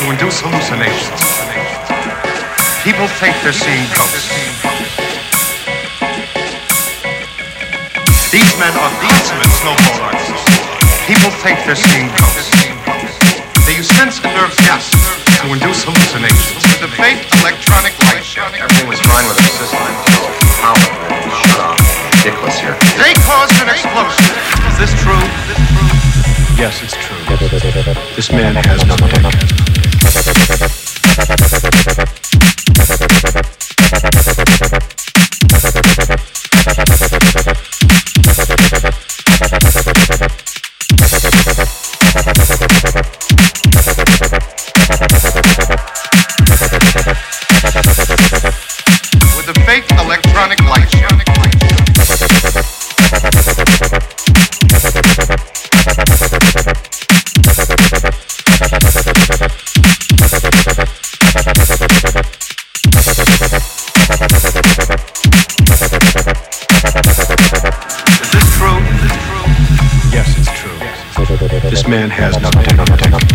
to induce hallucinations. People think they're seeing ghosts. These men are consummate snowball artists. People think they're seeing ghosts. They use sense and nerve gas to induce hallucinations with the fake electronic light show. Everything was fine with the system until power grid shut off. Ridiculous here. They caused an explosion. Is this true? Yes, it's true. This man has no dick. Fake electronic light show. Is this true? Yes, it's true. This man has no dick.